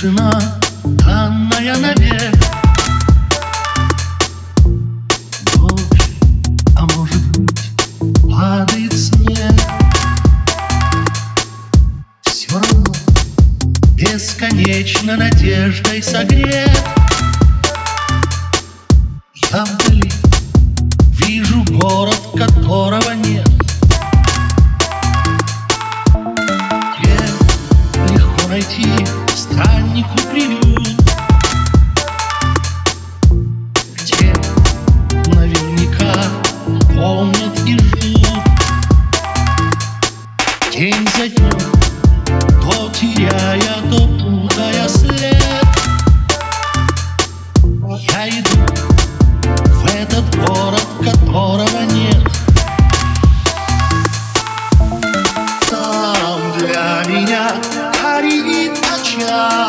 вечная навек Дождь, а может падает снег. Все равно бесконечно надеждой согрет. Я вдали вижу город, которого страннику приют Где наверняка помнят и ждут День за днем, то теряя, то путая след. Я иду в этот город, которого нет. Там для меня горит очаг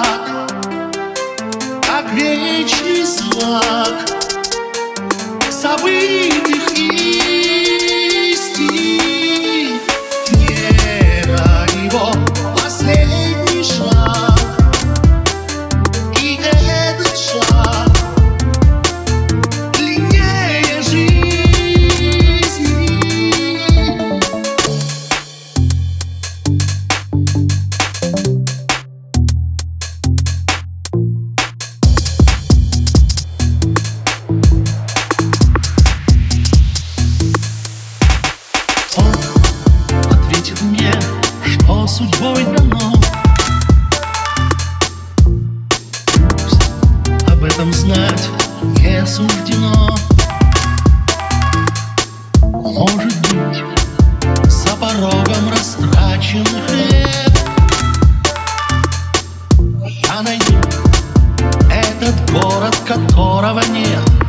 судьбой дано. Об этом знать не суждено. Может быть, за порогом растраченных лет Я найду этот город, которого нет